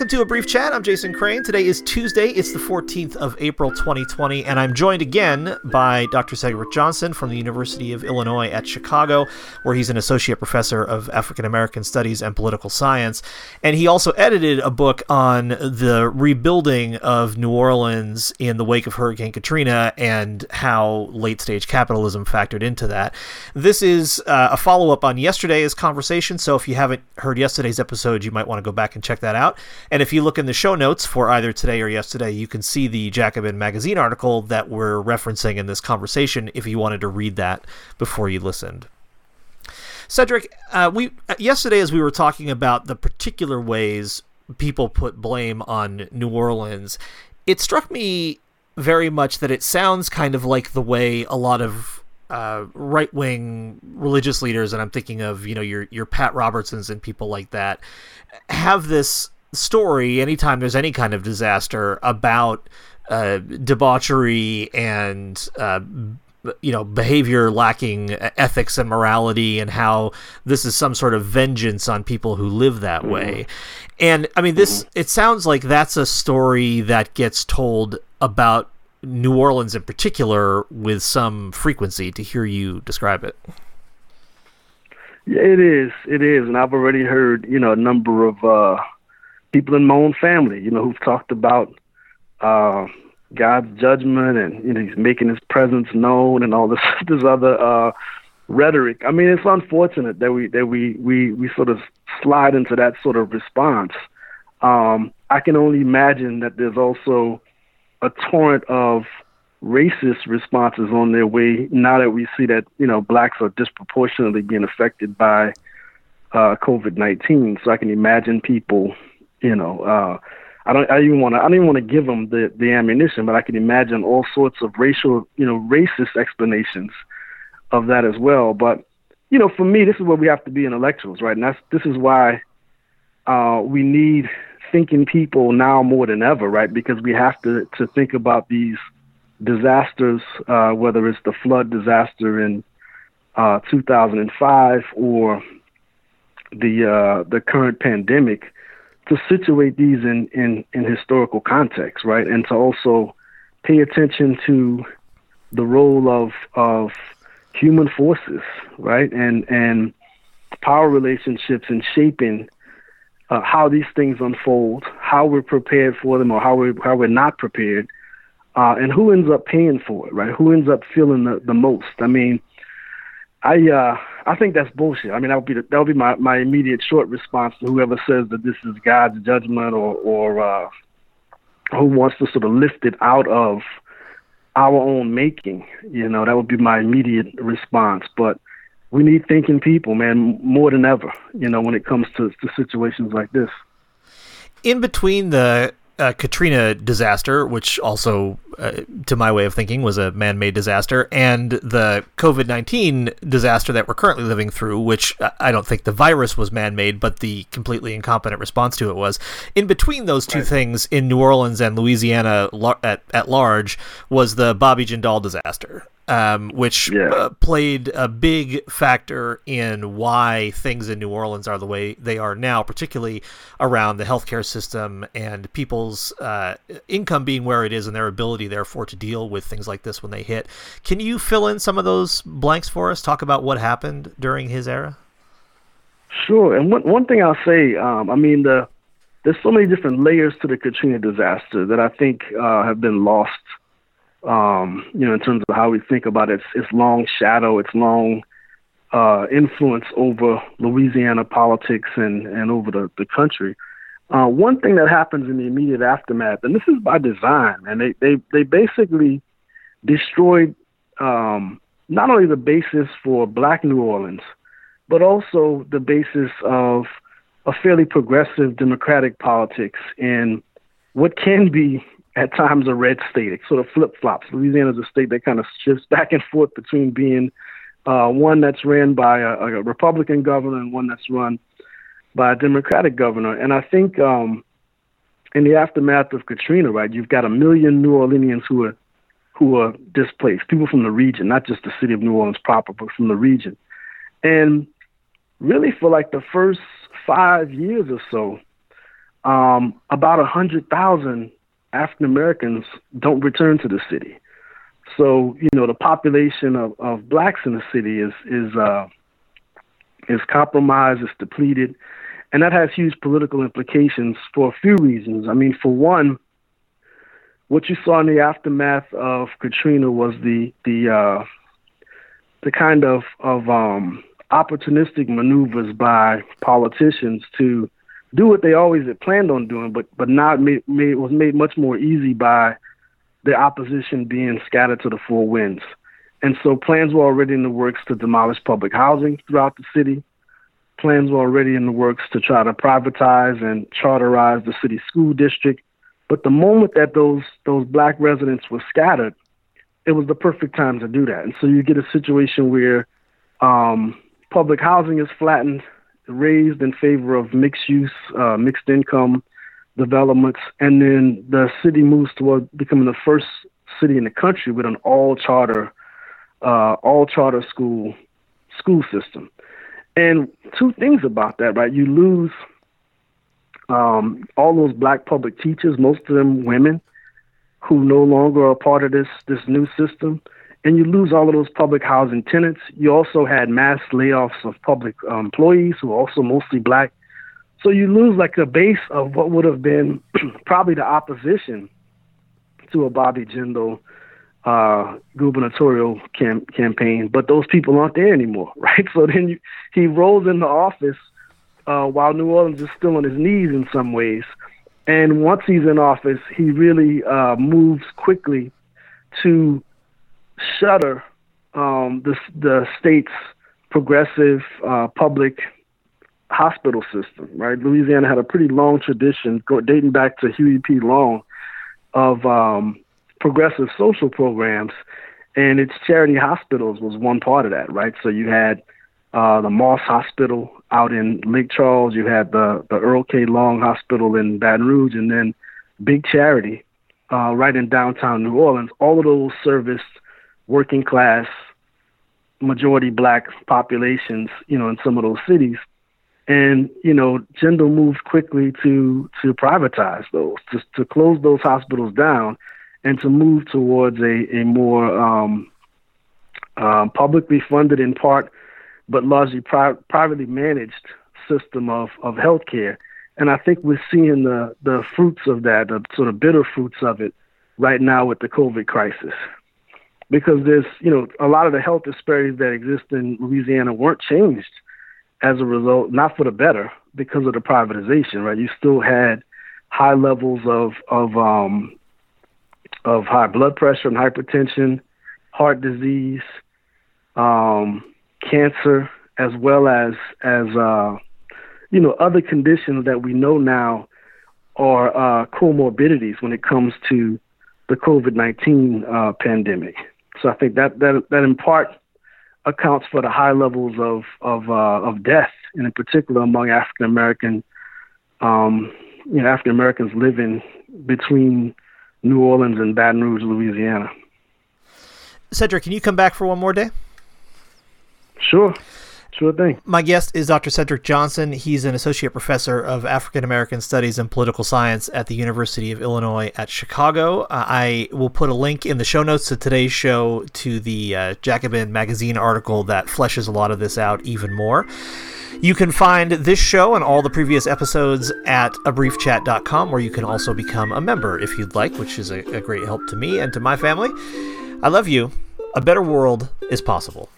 Welcome to a brief chat. I'm Jason Crane. Today is Tuesday. It's the 14th of April, 2020, and I'm joined again by Dr. Cedric Johnson from the University of Illinois at Chicago, where he's an associate professor of African American Studies and Political Science. And he also edited a book on the rebuilding of New Orleans in the wake of Hurricane Katrina and how late stage capitalism factored into that. This is uh, a follow up on yesterday's conversation, so if you haven't heard yesterday's episode, you might want to go back and check that out. And if you look in the show notes for either today or yesterday, you can see the Jacobin magazine article that we're referencing in this conversation if you wanted to read that before you listened. Cedric, uh, we uh, yesterday as we were talking about the particular ways people put blame on New Orleans, it struck me very much that it sounds kind of like the way a lot of uh, right wing religious leaders, and I'm thinking of you know your your Pat Robertsons and people like that, have this story anytime there's any kind of disaster about uh, debauchery and uh, you know behavior lacking ethics and morality and how this is some sort of vengeance on people who live that mm-hmm. way and i mean this mm-hmm. it sounds like that's a story that gets told about new orleans in particular with some frequency to hear you describe it yeah, it is it is and i've already heard you know a number of uh people in my own family, you know, who've talked about uh, God's judgment and you know he's making his presence known and all this this other uh, rhetoric. I mean, it's unfortunate that we that we we we sort of slide into that sort of response. Um, I can only imagine that there's also a torrent of racist responses on their way now that we see that you know blacks are disproportionately being affected by uh, COVID nineteen. So I can imagine people you know, uh, I don't. I even want to. I don't even want to give them the the ammunition, but I can imagine all sorts of racial, you know, racist explanations of that as well. But you know, for me, this is where we have to be intellectuals, right? And that's this is why uh, we need thinking people now more than ever, right? Because we have to to think about these disasters, uh, whether it's the flood disaster in uh, 2005 or the uh, the current pandemic to situate these in, in, in historical context, right? And to also pay attention to the role of of human forces, right? And and power relationships in shaping uh, how these things unfold, how we're prepared for them, or how we how we're not prepared, uh, and who ends up paying for it, right? Who ends up feeling the, the most? I mean, I uh, I think that's bullshit. I mean, that would be the, that would be my, my immediate short response to whoever says that this is God's judgment or or uh, who wants to sort of lift it out of our own making. You know, that would be my immediate response. But we need thinking people, man, more than ever. You know, when it comes to, to situations like this. In between the uh, Katrina disaster, which also, uh, to my way of thinking, was a man made disaster, and the COVID 19 disaster that we're currently living through, which I don't think the virus was man made, but the completely incompetent response to it was. In between those two right. things, in New Orleans and Louisiana at, at large, was the Bobby Jindal disaster um, which yeah. uh, played a big factor in why things in New Orleans are the way they are now, particularly around the healthcare system and people's uh, income being where it is and their ability, therefore, to deal with things like this when they hit. Can you fill in some of those blanks for us? Talk about what happened during his era. Sure, and one one thing I'll say, um, I mean the there's so many different layers to the Katrina disaster that I think uh, have been lost um, you know, in terms of how we think about its its long shadow, its long uh, influence over Louisiana politics and and over the the country. Uh, one thing that happens in the immediate aftermath, and this is by design, and they they they basically destroyed um, not only the basis for Black New Orleans, but also the basis of a fairly progressive democratic politics in what can be at times a red state. It sort of flip flops. Louisiana is a state that kind of shifts back and forth between being uh, one that's ran by a, a, Republican governor and one that's run by a Democratic governor. And I think um, in the aftermath of Katrina, right, you've got a million New Orleanians who are who are displaced, people from the region, not just the city of New Orleans proper, but from the region. And really, for like the first five years or so, um, about a hundred thousand African Americans don't return to the city. So you know the population of, of blacks in the city is is uh, is compromised, is depleted, and that has huge political implications for a few reasons. I mean, for one, what you saw in the aftermath of Katrina was the the uh, the kind of of um, opportunistic maneuvers by politicians to do what they always had planned on doing, but but not made, made was made much more easy by the opposition being scattered to the four winds. And so plans were already in the works to demolish public housing throughout the city. Plans were already in the works to try to privatize and charterize the city school district. But the moment that those those black residents were scattered, it was the perfect time to do that. And so you get a situation where um, public housing is flattened, razed in favor of mixed use, uh, mixed income developments, and then the city moves toward becoming the first city in the country with an all charter, uh, all charter school school system. And two things about that, right? You lose um, all those black public teachers, most of them women, who no longer are part of this this new system, and you lose all of those public housing tenants. You also had mass layoffs of public um, employees who are also mostly black. So you lose like a base of what would have been probably the opposition to a Bobby Jindal uh, gubernatorial cam- campaign, but those people aren't there anymore, right? So then you, he rolls into office uh, while New Orleans is still on his knees in some ways. And once he's in office, he really uh, moves quickly to shutter um, the, the state's progressive uh, public hospital system, right? Louisiana had a pretty long tradition go, dating back to Huey P. Long of um, progressive social programs, and its charity hospitals was one part of that, right? So you had uh, the Moss Hospital out in Lake Charles, you had the, the Earl K. Long Hospital in Baton Rouge, and then Big Charity uh, right in downtown New Orleans. All of those serviced working class, majority black populations, you know, in some of those cities. And you know, Jindal moved quickly to to privatize those, to to close those hospitals down, and to move towards a a more um, uh, publicly funded in part, but largely pri- privately managed system of of healthcare. And I think we're seeing the the fruits of that, the sort of bitter fruits of it, right now with the COVID crisis because there's you know a lot of the health disparities that exist in Louisiana weren't changed as a result, not for the better, because of the privatization. Right, you still had high levels of of um, of high blood pressure and hypertension, heart disease, um, cancer, as well as as uh, you know other conditions that we know now are uh, comorbidities when it comes to the COVID nineteen uh, pandemic. So I think that that that in part accounts for the high levels of of uh, of death, and in particular among African American, um, you know, African Americans living between New Orleans and Baton Rouge, Louisiana. Cedric, can you come back for one more day? Sure. Sure thing. My guest is Dr. Cedric Johnson. He's an associate professor of African American Studies and Political Science at the University of Illinois at Chicago. Uh, I will put a link in the show notes to today's show to the uh, Jacobin magazine article that fleshes a lot of this out even more. You can find this show and all the previous episodes at abriefchat.com, where you can also become a member if you'd like, which is a, a great help to me and to my family. I love you. A better world is possible.